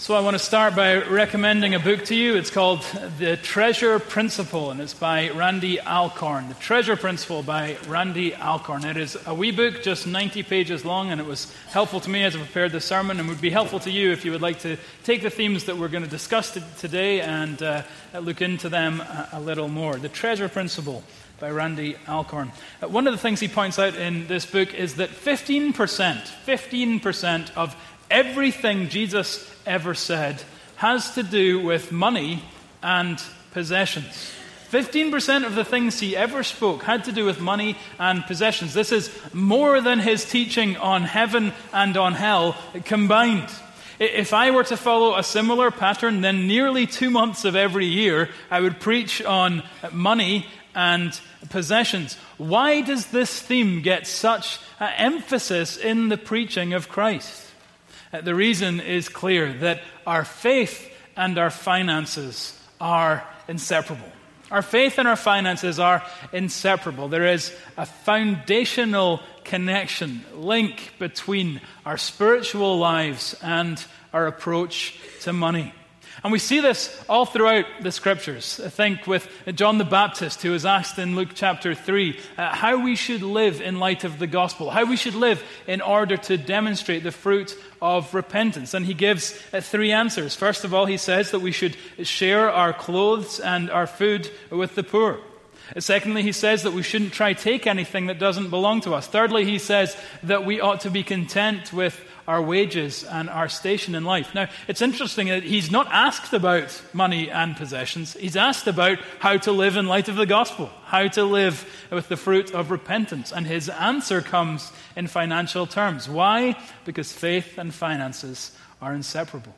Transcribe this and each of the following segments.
So, I want to start by recommending a book to you. It's called The Treasure Principle, and it's by Randy Alcorn. The Treasure Principle by Randy Alcorn. It is a wee book, just 90 pages long, and it was helpful to me as I prepared the sermon, and would be helpful to you if you would like to take the themes that we're going to discuss today and uh, look into them a, a little more. The Treasure Principle by Randy Alcorn. Uh, one of the things he points out in this book is that 15%, 15% of everything Jesus ever said has to do with money and possessions. 15% of the things he ever spoke had to do with money and possessions. This is more than his teaching on heaven and on hell combined. If I were to follow a similar pattern, then nearly two months of every year I would preach on money and possessions. Why does this theme get such uh, emphasis in the preaching of Christ? Uh, the reason is clear that our faith and our finances are inseparable. Our faith and our finances are inseparable. There is a foundational connection, link between our spiritual lives and our approach to money. And we see this all throughout the scriptures. I think with John the Baptist, who was asked in Luke chapter 3 uh, how we should live in light of the gospel, how we should live in order to demonstrate the fruit of repentance. And he gives uh, three answers. First of all, he says that we should share our clothes and our food with the poor. Secondly, he says that we shouldn't try take anything that doesn't belong to us. Thirdly, he says that we ought to be content with our wages and our station in life. Now, it's interesting that he's not asked about money and possessions. He's asked about how to live in light of the gospel, how to live with the fruit of repentance. And his answer comes in financial terms. Why? Because faith and finances are inseparable.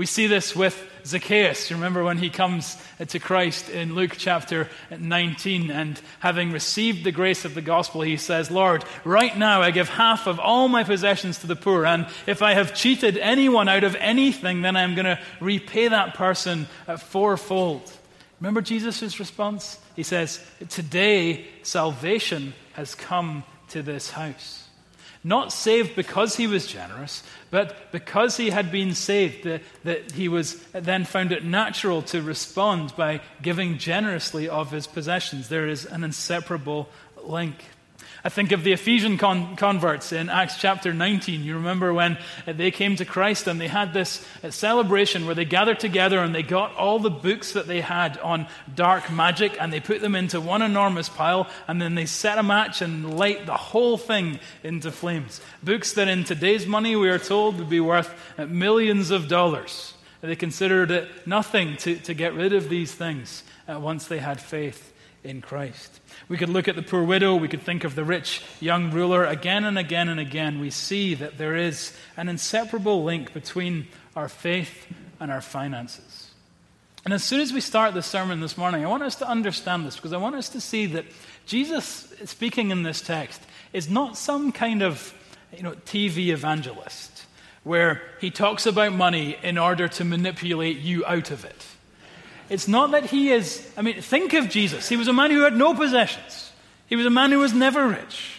We see this with Zacchaeus. You remember when he comes to Christ in Luke chapter 19, and having received the grace of the gospel, he says, Lord, right now I give half of all my possessions to the poor, and if I have cheated anyone out of anything, then I'm going to repay that person uh, fourfold. Remember Jesus' response? He says, Today salvation has come to this house. Not saved because he was generous, but because he had been saved, that, he was then found it natural to respond by giving generously of his possessions. There is an inseparable link. I think of the Ephesian con- converts in Acts chapter 19. You remember when they came to Christ and they had this uh, celebration where they gathered together and they got all the books that they had on dark magic and they put them into one enormous pile and then they set a match and light the whole thing into flames. Books that in today's money we are told would be worth uh, millions of dollars. They considered it nothing to, to get rid of these things uh, once they had faith in Christ. We could look at the poor widow. We could think of the rich young ruler. Again and again and again, we see that there is an inseparable link between our faith and our finances. And as soon as we start the sermon this morning, I want us to understand this because I want us to see that Jesus, speaking in this text, is not some kind of you know, TV evangelist where he talks about money in order to manipulate you out of it. It's not that he is, I mean, think of Jesus. He was a man who had no possessions, he was a man who was never rich.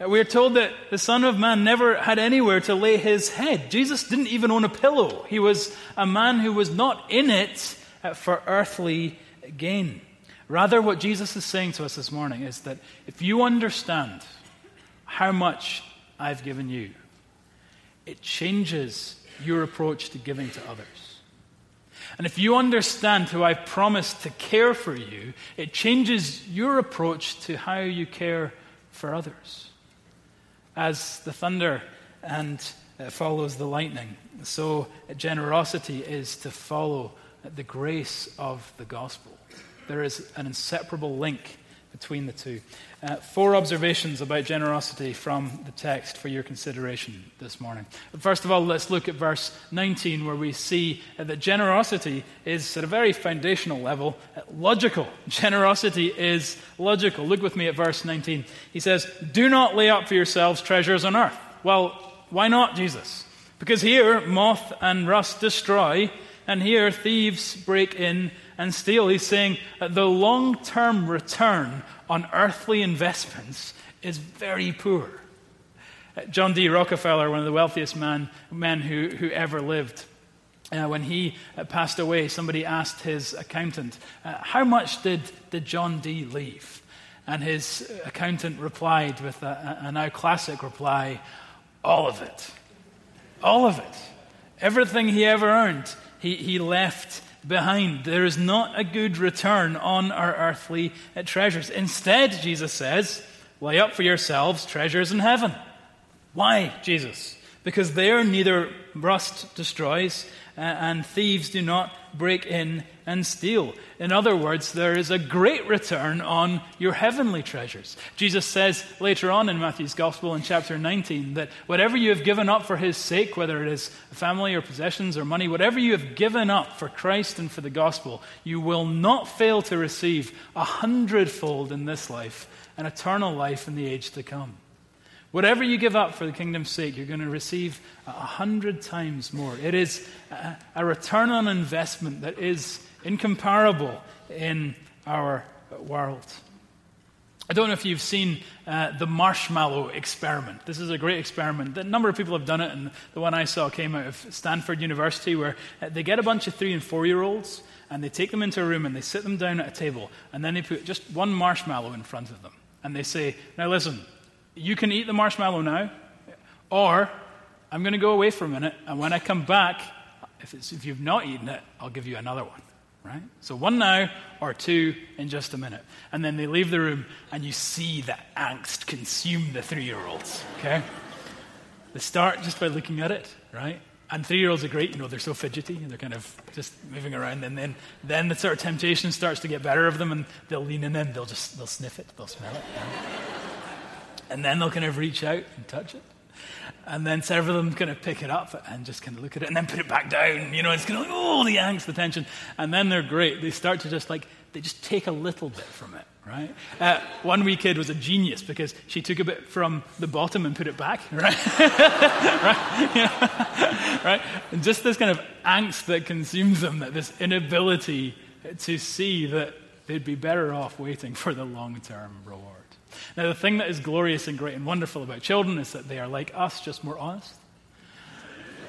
Uh, we are told that the Son of Man never had anywhere to lay his head. Jesus didn't even own a pillow. He was a man who was not in it uh, for earthly gain. Rather, what Jesus is saying to us this morning is that if you understand how much I've given you, it changes your approach to giving to others. And if you understand who I've promised to care for you, it changes your approach to how you care for others. As the thunder and uh, follows the lightning, so generosity is to follow the grace of the gospel. There is an inseparable link between the two. Uh, four observations about generosity from the text for your consideration this morning. First of all, let's look at verse 19, where we see uh, that generosity is, at a very foundational level, uh, logical. Generosity is logical. Look with me at verse 19. He says, Do not lay up for yourselves treasures on earth. Well, why not, Jesus? Because here, moth and rust destroy, and here, thieves break in and steal. He's saying that the long term return on earthly investments is very poor. John D. Rockefeller, one of the wealthiest man, men who, who ever lived, uh, when he uh, passed away, somebody asked his accountant, uh, How much did, did John D. leave? And his accountant replied with a, a now classic reply All of it. All of it. Everything he ever earned, he, he left behind. There is not a good return on our earthly treasures. Instead, Jesus says, lay up for yourselves treasures in heaven. Why, Jesus? Because there neither rust destroys uh, and thieves do not break in and steal. In other words, there is a great return on your heavenly treasures. Jesus says later on in Matthew's Gospel in chapter 19 that whatever you have given up for his sake, whether it is family or possessions or money, whatever you have given up for Christ and for the gospel, you will not fail to receive a hundredfold in this life and eternal life in the age to come. Whatever you give up for the kingdom's sake, you're going to receive a hundred times more. It is a, return on investment that is incomparable in our world. I don't know if you've seen uh, the marshmallow experiment. This is a great experiment. A number of people have done it, and the one I saw came out of Stanford University, where uh, they get a bunch of three and four year olds and they take them into a room and they sit them down at a table, and then they put just one marshmallow in front of them. And they say, Now listen, you can eat the marshmallow now, or I'm going to go away for a minute, and when I come back, if, if you've not eaten it, I'll give you another one. Right? So one now or two in just a minute. And then they leave the room, and you see the angst consume the three year olds. Okay? They start just by looking at it, right? And three year olds are great, you know, they're so fidgety and they're kind of just moving around. And then, then the sort of temptation starts to get better of them, and they'll lean in and they'll just they'll sniff it, they'll smell it. And then they'll kind of reach out and touch it. And then several of them kind of pick it up and just kind of look at it and then put it back down. You know, it's kind of like, oh, the angst, the tension. And then they're great. They start to just like, they just take a little bit from it, right? Uh, one wee kid was a genius because she took a bit from the bottom and put it back, right? right? Know? right? And just this kind of angst that consumes them, that this inability to see that they'd be better off waiting for the long term reward. Now, the thing that is glorious and great and wonderful about children is that they are like us, just more honest.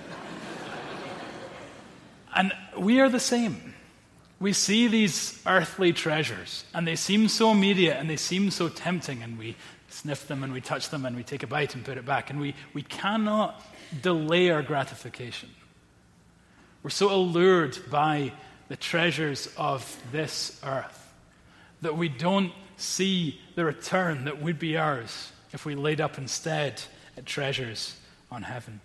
and we are the same. We see these earthly treasures, and they seem so immediate and they seem so tempting, and we sniff them and we touch them and we take a bite and put it back, and we, we cannot delay our gratification. We're so allured by the treasures of this earth that we don't see the return that would be ours if we laid up instead at treasures on heaven.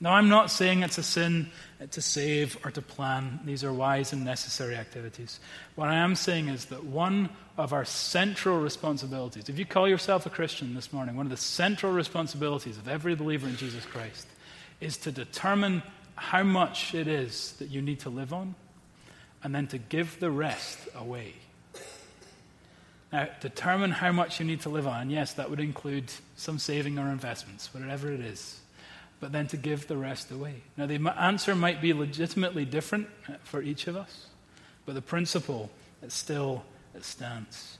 Now, I'm not saying it's a sin to save or to plan. These are wise and necessary activities. What I am saying is that one of our central responsibilities, if you call yourself a Christian this morning, one of the central responsibilities of every believer in Jesus Christ is to determine how much it is that you need to live on and then to give the rest away. Now, determine how much you need to live on. Yes, that would include some saving or investments, whatever it is. But then to give the rest away. Now, the answer might be legitimately different uh, for each of us, but the principle it still it stands.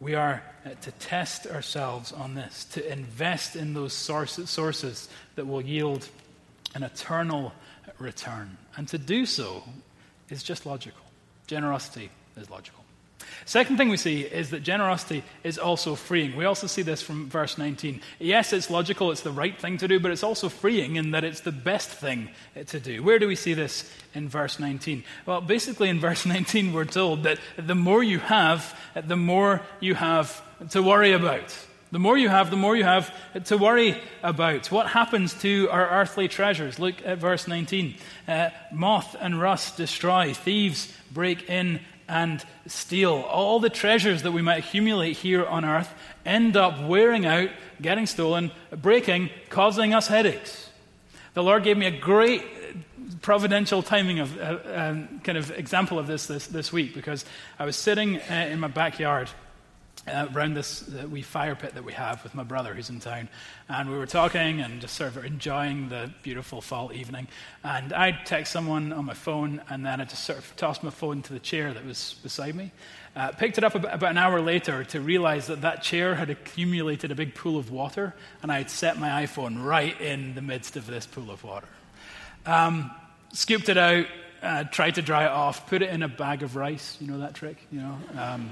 We are uh, to test ourselves on this, to invest in those sources, sources that will yield an eternal return. And to do so is just logical. Generosity is logical. Second thing we see is that generosity is also freeing. We also see this from verse 19. Yes, it's logical, it's the right thing to do, but it's also freeing in that it's the best thing to do. Where do we see this in verse 19? Well, basically, in verse 19, we're told that the more you have, the more you have to worry about. The more you have, the more you have to worry about. What happens to our earthly treasures? Look at verse 19. Uh, moth and rust destroy, thieves break in and steal. All the treasures that we might accumulate here on earth end up wearing out, getting stolen, breaking, causing us headaches. The Lord gave me a great providential timing of uh, um, kind of example of this, this this week because I was sitting uh, in my backyard uh, around this uh, wee fire pit that we have with my brother who's in town. And we were talking and just sort of enjoying the beautiful fall evening. And I'd text someone on my phone, and then I just sort of tossed my phone to the chair that was beside me. Uh, picked it up about, about an hour later to realize that that chair had accumulated a big pool of water, and I had set my iPhone right in the midst of this pool of water. Um, scooped it out, uh, tried to dry it off, put it in a bag of rice. You know that trick, you know? Um,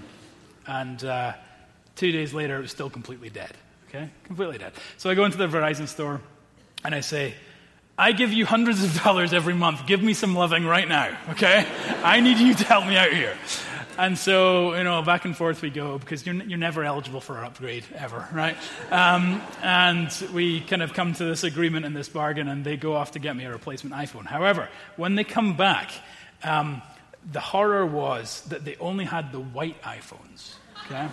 and uh, two days later, it was still completely dead. Okay? Completely dead. So I go into the Verizon store and I say, I give you hundreds of dollars every month. Give me some loving right now, okay? I need you to help me out here. And so, you know, back and forth we go because you're, you're never eligible for an upgrade ever, right? Um, and we kind of come to this agreement and this bargain, and they go off to get me a replacement iPhone. However, when they come back, um, the horror was that they only had the white iPhones, okay?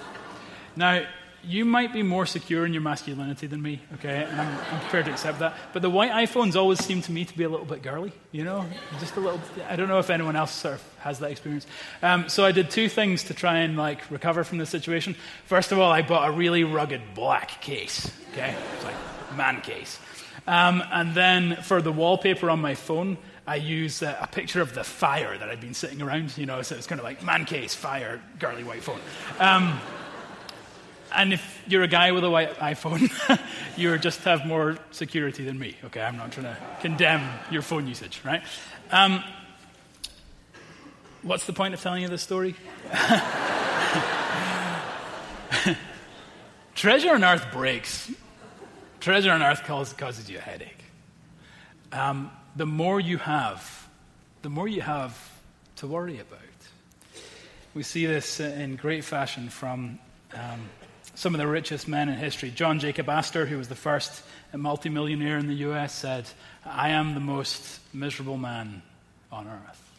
Now, you might be more secure in your masculinity than me, okay? And I'm, I'm, prepared to accept that. But the white iPhones always seem to me to be a little bit girly, you know? Just a little, I don't know if anyone else sort of has that experience. Um, so I did two things to try and like recover from the situation. First of all, I bought a really rugged black case, okay? It's like man case. Um, and then for the wallpaper on my phone, I use a, a, picture of the fire that I'd been sitting around, you know, so it's kind of like man case, fire, girly white phone. Um, and if you're a guy with a white iPhone, you just have more security than me. Okay, I'm not trying to condemn your phone usage, right? Um, what's the point of telling you this story? Treasure on earth breaks. Treasure on earth causes, causes you a headache. Um, the more you have, the more you have to worry about. We see this in great fashion from um, some of the richest men in history. John Jacob Astor, who was the first multimillionaire in the US, said, I am the most miserable man on earth.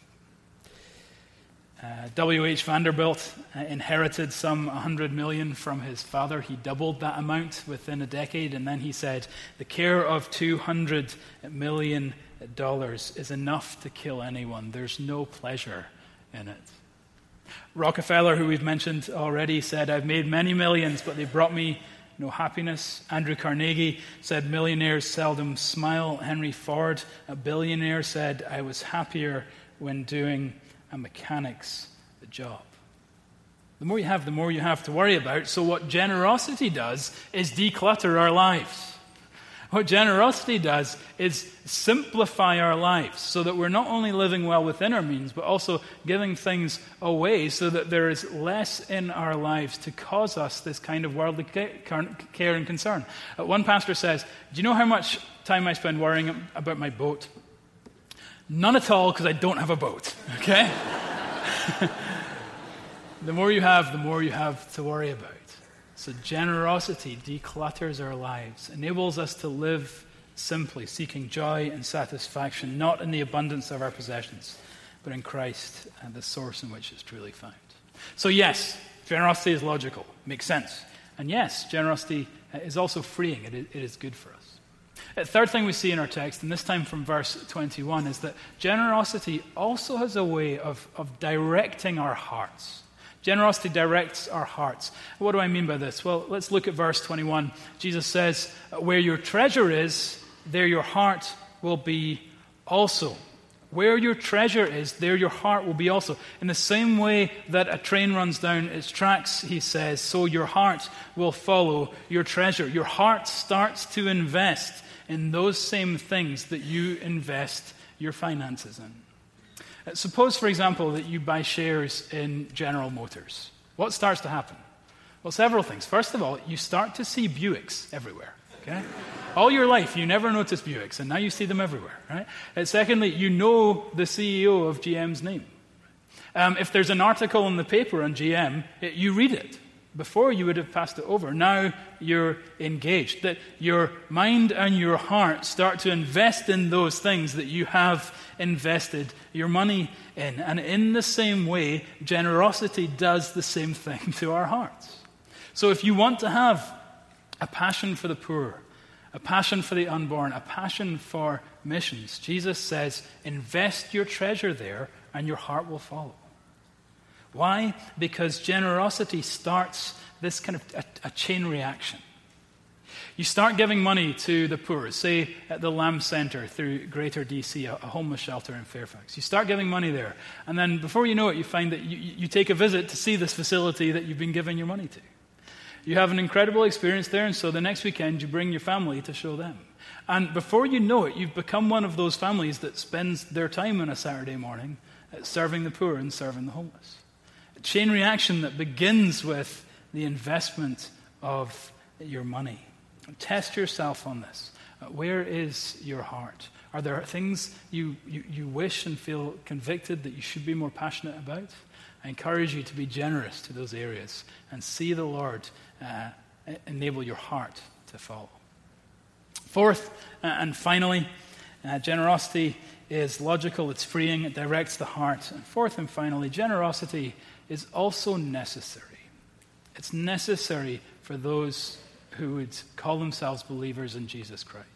Uh, W.H. Vanderbilt uh, inherited some 100 million from his father. He doubled that amount within a decade, and then he said, The care of 200 million dollars is enough to kill anyone. There's no pleasure in it. Rockefeller, who we've mentioned already, said, I've made many millions, but they brought me no happiness. Andrew Carnegie said, Millionaires seldom smile. Henry Ford, a billionaire, said, I was happier when doing a mechanic's job. The more you have, the more you have to worry about. So, what generosity does is declutter our lives. What generosity does is simplify our lives so that we're not only living well within our means, but also giving things away so that there is less in our lives to cause us this kind of worldly care and concern. Uh, one pastor says, Do you know how much time I spend worrying about my boat? None at all, because I don't have a boat, okay? the more you have, the more you have to worry about. So, generosity declutters our lives, enables us to live simply, seeking joy and satisfaction, not in the abundance of our possessions, but in Christ and the source in which it's truly found. So, yes, generosity is logical, makes sense. And yes, generosity is also freeing, it is good for us. The third thing we see in our text, and this time from verse 21, is that generosity also has a way of, of directing our hearts. Generosity directs our hearts. What do I mean by this? Well, let's look at verse 21. Jesus says, Where your treasure is, there your heart will be also. Where your treasure is, there your heart will be also. In the same way that a train runs down its tracks, he says, so your heart will follow your treasure. Your heart starts to invest in those same things that you invest your finances in. Uh, suppose, for example, that you buy shares in General Motors. What starts to happen? Well, several things. First of all, you start to see Buicks everywhere. Okay? All your life, you never noticed Buicks, and now you see them everywhere, right? And secondly, you know the CEO of GM's name. Um, if there's an article in the paper on GM, it, you read it. Before you would have passed it over. Now you're engaged. That your mind and your heart start to invest in those things that you have invested your money in. And in the same way, generosity does the same thing to our hearts. So if you want to have a passion for the poor, a passion for the unborn, a passion for missions, Jesus says, invest your treasure there and your heart will follow. Why? Because generosity starts this kind of a, a chain reaction. You start giving money to the poor, say at the Lamb Center through Greater DC, a, homeless shelter in Fairfax. You start giving money there, and then before you know it, you find that you, you take a visit to see this facility that you've been giving your money to. You have an incredible experience there, and so the next weekend you bring your family to show them. And before you know it, you've become one of those families that spends their time on a Saturday morning uh, serving the poor and serving the homeless. Chain reaction that begins with the investment of your money. Test yourself on this. Uh, where is your heart? Are there things you, you, you wish and feel convicted that you should be more passionate about? I encourage you to be generous to those areas and see the Lord uh, enable your heart to follow. Fourth, uh, and finally, uh, generosity is logical, it's freeing, it directs the heart. And fourth and finally, generosity is also necessary. It's necessary for those who would call themselves believers in Jesus Christ.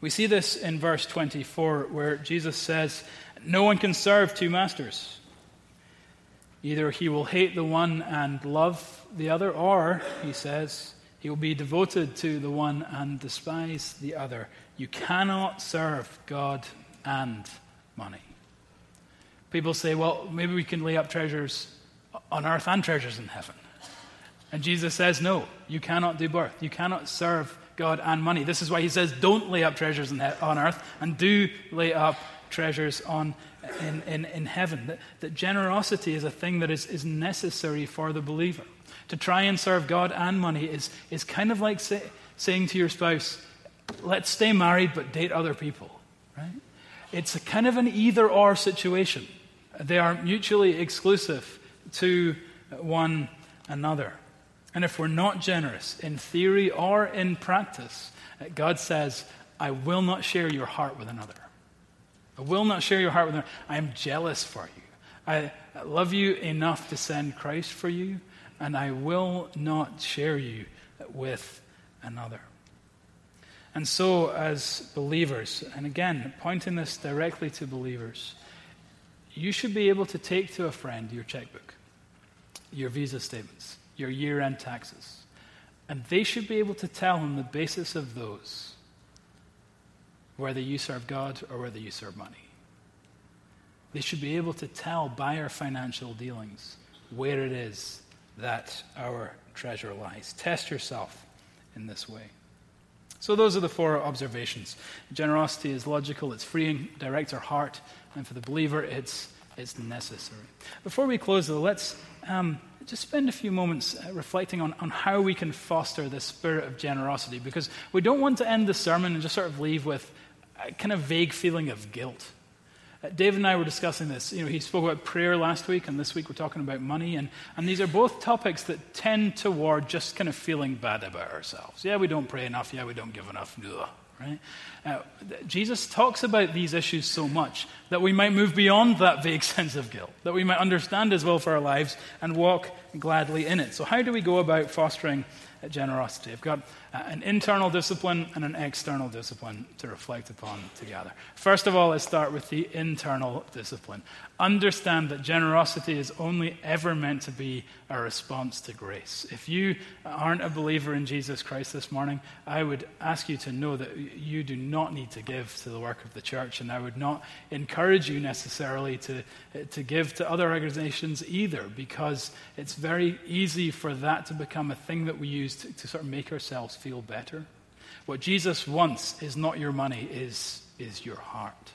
We see this in verse 24, where Jesus says, No one can serve two masters. Either he will hate the one and love the other, or, he says, he will be devoted to the one and despise the other. You cannot serve God and money. People say, well, maybe we can lay up treasures on earth and treasures in heaven. And Jesus says, no, you cannot do both. You cannot serve God and money. This is why he says, don't lay up treasures on earth and do lay up treasures on, in, in, in heaven. That, that generosity is a thing that is, is necessary for the believer. To try and serve God and money is, is kind of like say, saying to your spouse, let's stay married but date other people, right? It's kind of an either or situation. They are mutually exclusive to one another. And if we're not generous in theory or in practice, God says, I will not share your heart with another. I will not share your heart with another. I am jealous for you. I love you enough to send Christ for you, and I will not share you with another. And so, as believers, and again, pointing this directly to believers, you should be able to take to a friend your checkbook, your visa statements, your year end taxes, and they should be able to tell on the basis of those whether you serve God or whether you serve money. They should be able to tell by our financial dealings where it is that our treasure lies. Test yourself in this way. So, those are the four observations. Generosity is logical, it's freeing, directs our heart, and for the believer, it's, it's necessary. Before we close, though, let's um, just spend a few moments uh, reflecting on, on how we can foster this spirit of generosity, because we don't want to end the sermon and just sort of leave with a kind of vague feeling of guilt. Uh, Dave and I were discussing this. You know, he spoke about prayer last week, and this week we're talking about money. And, and these are both topics that tend toward just kind of feeling bad about ourselves. Yeah, we don't pray enough. Yeah, we don't give enough. Ugh, right? Uh, Jesus talks about these issues so much that we might move beyond that vague sense of guilt, that we might understand His will for our lives and walk gladly in it. So, how do we go about fostering generosity. I've got uh, Uh, an internal discipline and an external discipline to reflect upon together. First of all, let's start with the internal discipline. Understand that generosity is only ever meant to be a response to grace. If you aren't a believer in Jesus Christ this morning, I would ask you to know that you do not need to give to the work of the church, and I would not encourage you necessarily to, uh, to give to other organizations either, because it's very easy for that to become a thing that we use to, to sort of make ourselves feel better. What Jesus wants is not your money, is, is your heart.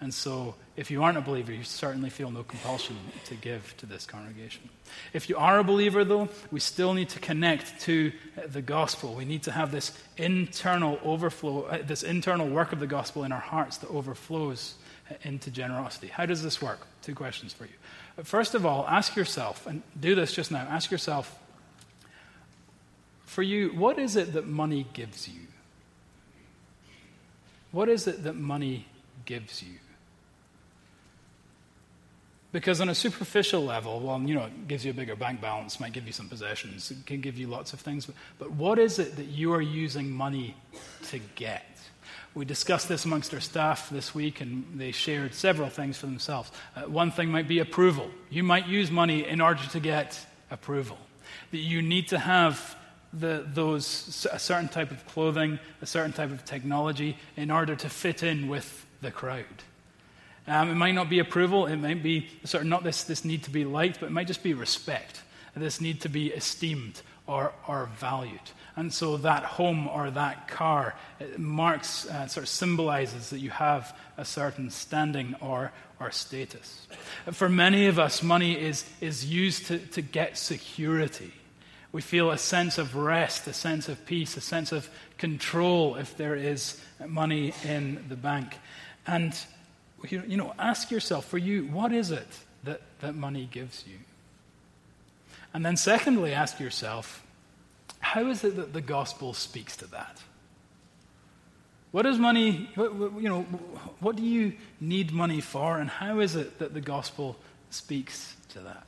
And so, if you aren't a believer, you certainly feel no compulsion to give to this congregation. If you are a believer, though, we still need to connect to the gospel. We need to have this internal overflow, uh, this internal work of the gospel in our hearts that overflows into generosity. How does this work? Two questions for you. First of all, ask yourself, and do this just now, ask yourself, for you, what is it that money gives you? What is it that money gives you? Because on a superficial level, well, you know, it gives you a bigger bank balance, might give you some possessions, it can give you lots of things. But, but what is it that you are using money to get? We discussed this amongst our staff this week, and they shared several things for themselves. Uh, one thing might be approval. You might use money in order to get approval. That you need to have the, those a certain type of clothing, a certain type of technology, in order to fit in with the crowd. Um, it might not be approval, it might be sort of not this, this need to be liked, but it might just be respect, this need to be esteemed or, or valued. And so that home or that car marks, uh, sort of symbolizes that you have a certain standing or, or status. For many of us, money is, is used to, to get security. We feel a sense of rest, a sense of peace, a sense of control if there is money in the bank. And, you know, ask yourself for you, what is it that, that money gives you? And then, secondly, ask yourself, how is it that the gospel speaks to that? What is money, you know, what do you need money for, and how is it that the gospel speaks to that?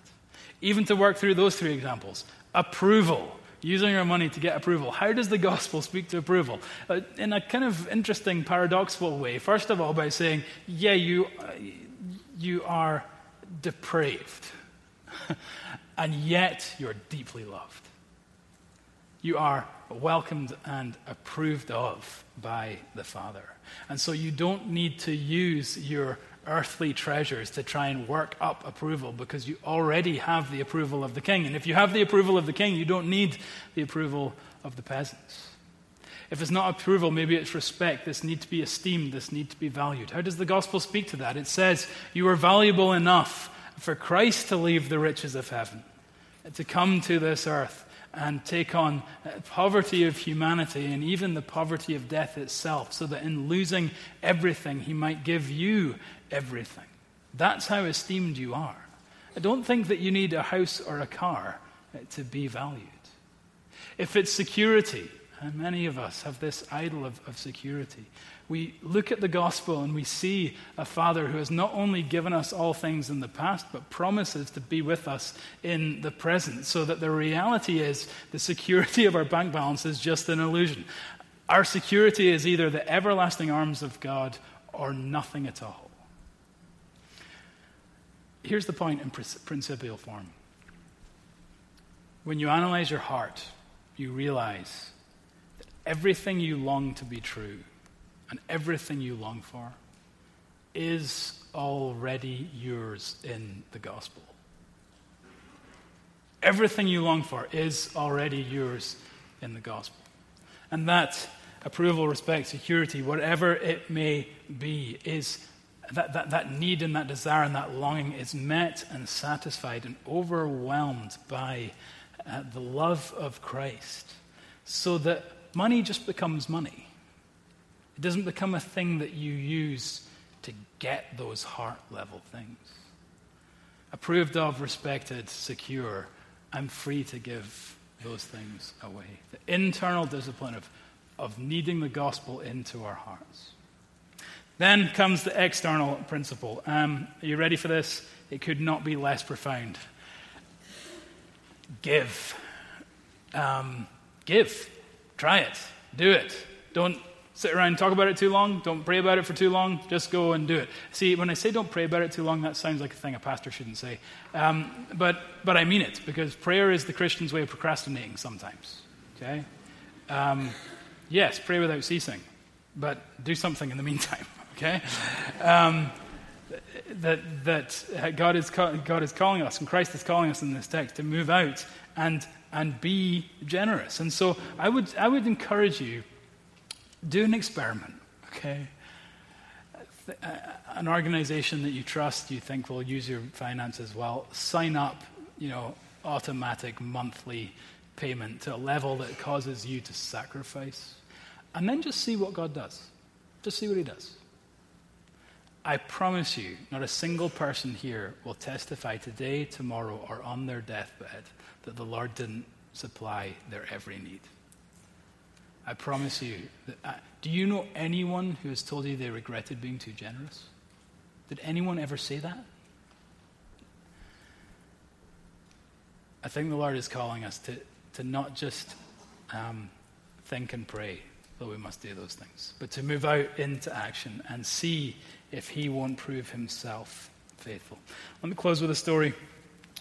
Even to work through those three examples approval, using our money to get approval. How does the gospel speak to approval? Uh, in a kind of interesting, paradoxical way. First of all, by saying, yeah, you, uh, you are depraved, and yet you're deeply loved. You are welcomed and approved of by the Father. And so you don't need to use your earthly treasures to try and work up approval because you already have the approval of the king. And if you have the approval of the king, you don't need the approval of the peasants. If it's not approval, maybe it's respect. This need to be esteemed. This need to be valued. How does the gospel speak to that? It says, You are valuable enough for Christ to leave the riches of heaven, to come to this earth and take on uh, poverty of humanity and even the poverty of death itself, so that in losing everything, he might give you everything. That's how esteemed you are. I don't think that you need a house or a car uh, to be valued. If it's security, and many of us have this idol of, of security, we look at the gospel and we see a Father who has not only given us all things in the past, but promises to be with us in the present, so that the reality is the security of our bank balance is just an illusion. Our security is either the everlasting arms of God or nothing at all. Here's the point in principial form. When you analyze your heart, you realize that everything you long to be true and everything you long for is already yours in the gospel. Everything you long for is already yours in the gospel. And that approval, respect, security, whatever it may be, is that, that, that need and that desire and that longing is met and satisfied and overwhelmed by uh, the love of Christ, so that money just becomes money. It doesn't become a thing that you use to get those heart level things. Approved of, respected, secure, I'm free to give those things away. The internal discipline of, of kneading the gospel into our hearts. Then comes the external principle. Um, are you ready for this? It could not be less profound. Give. Um, give. Try it. Do it. Don't sit around and talk about it too long. Don't pray about it for too long. Just go and do it. See, when I say don't pray about it too long, that sounds like a thing a pastor shouldn't say. Um, but, but I mean it, because prayer is the Christian's way of procrastinating sometimes. Okay? Um, yes, pray without ceasing, but do something in the meantime okay? Um, that, that God, is, God is calling us, and Christ is calling us in this text to move out and, and be generous. And so I would, I would encourage you, do an experiment, okay? An organization that you trust, you think will use your finances well, sign up, you know, automatic monthly payment to a level that causes you to sacrifice. And then just see what God does. Just see what He does. I promise you, not a single person here will testify today, tomorrow, or on their deathbed that the Lord didn't supply their every need. I promise you. That, uh, do you know anyone who has told you they regretted being too generous? Did anyone ever say that? I think the Lord is calling us to, to not just um, think and pray, though we must do those things, but to move out into action and see if he won't prove himself faithful. Let me close with a story.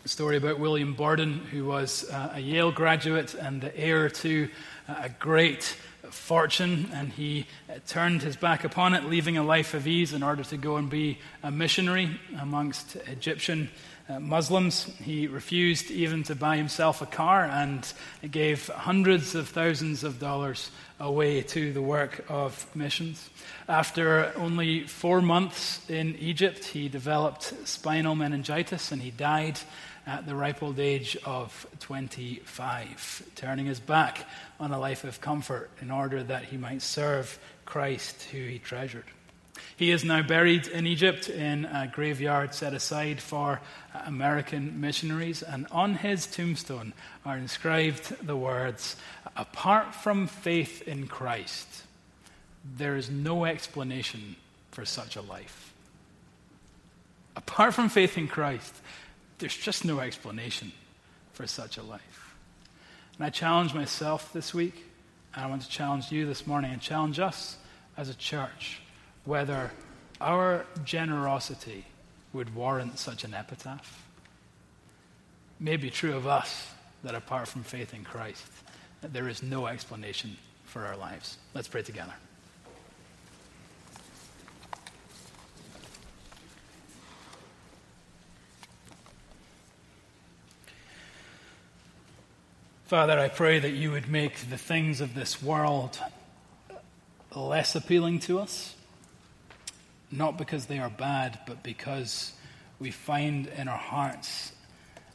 A story about William Borden, who was uh, a Yale graduate and the heir to uh, a great fortune and he uh, turned his back upon it, leaving a life of ease in order to go and be a missionary amongst Egyptian uh, Muslims. He refused even to buy himself a car and gave hundreds of thousands of dollars away to the work of missions. After only four months in Egypt, he developed spinal meningitis and he died at the ripe old age of 25, turning his back on a life of comfort in order that he might serve Christ, who he treasured. He is now buried in Egypt in a graveyard set aside for uh, American missionaries, and on his tombstone are inscribed the words Apart from faith in Christ, there is no explanation for such a life. Apart from faith in Christ, there's just no explanation for such a life. And I challenge myself this week, and I want to challenge you this morning and challenge us as a church whether our generosity would warrant such an epitaph. It may be true of us that apart from faith in Christ, there is no explanation for our lives. Let's pray together. Father, I pray that you would make the things of this world less appealing to us, not because they are bad, but because we find in our hearts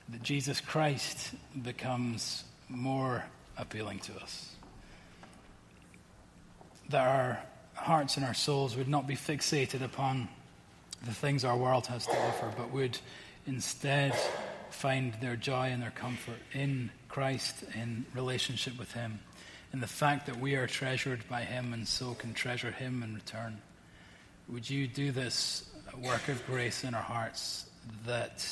that Jesus Christ becomes more appealing to us. That our hearts and our souls would not be fixated upon the things our world has to offer, but would instead find their joy and their comfort in Christ, in relationship with Him, in the fact that we are treasured by Him and so can treasure Him in return. Would you do this work of grace in our hearts that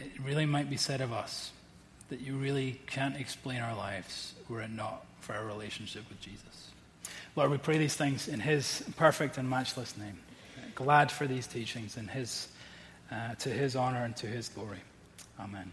it really might be said of us that you really can't explain our lives were it not for our relationship with Jesus? Lord, we pray these things in His perfect and matchless name. Glad for these teachings in His, uh, to His honor and to His glory. Amen.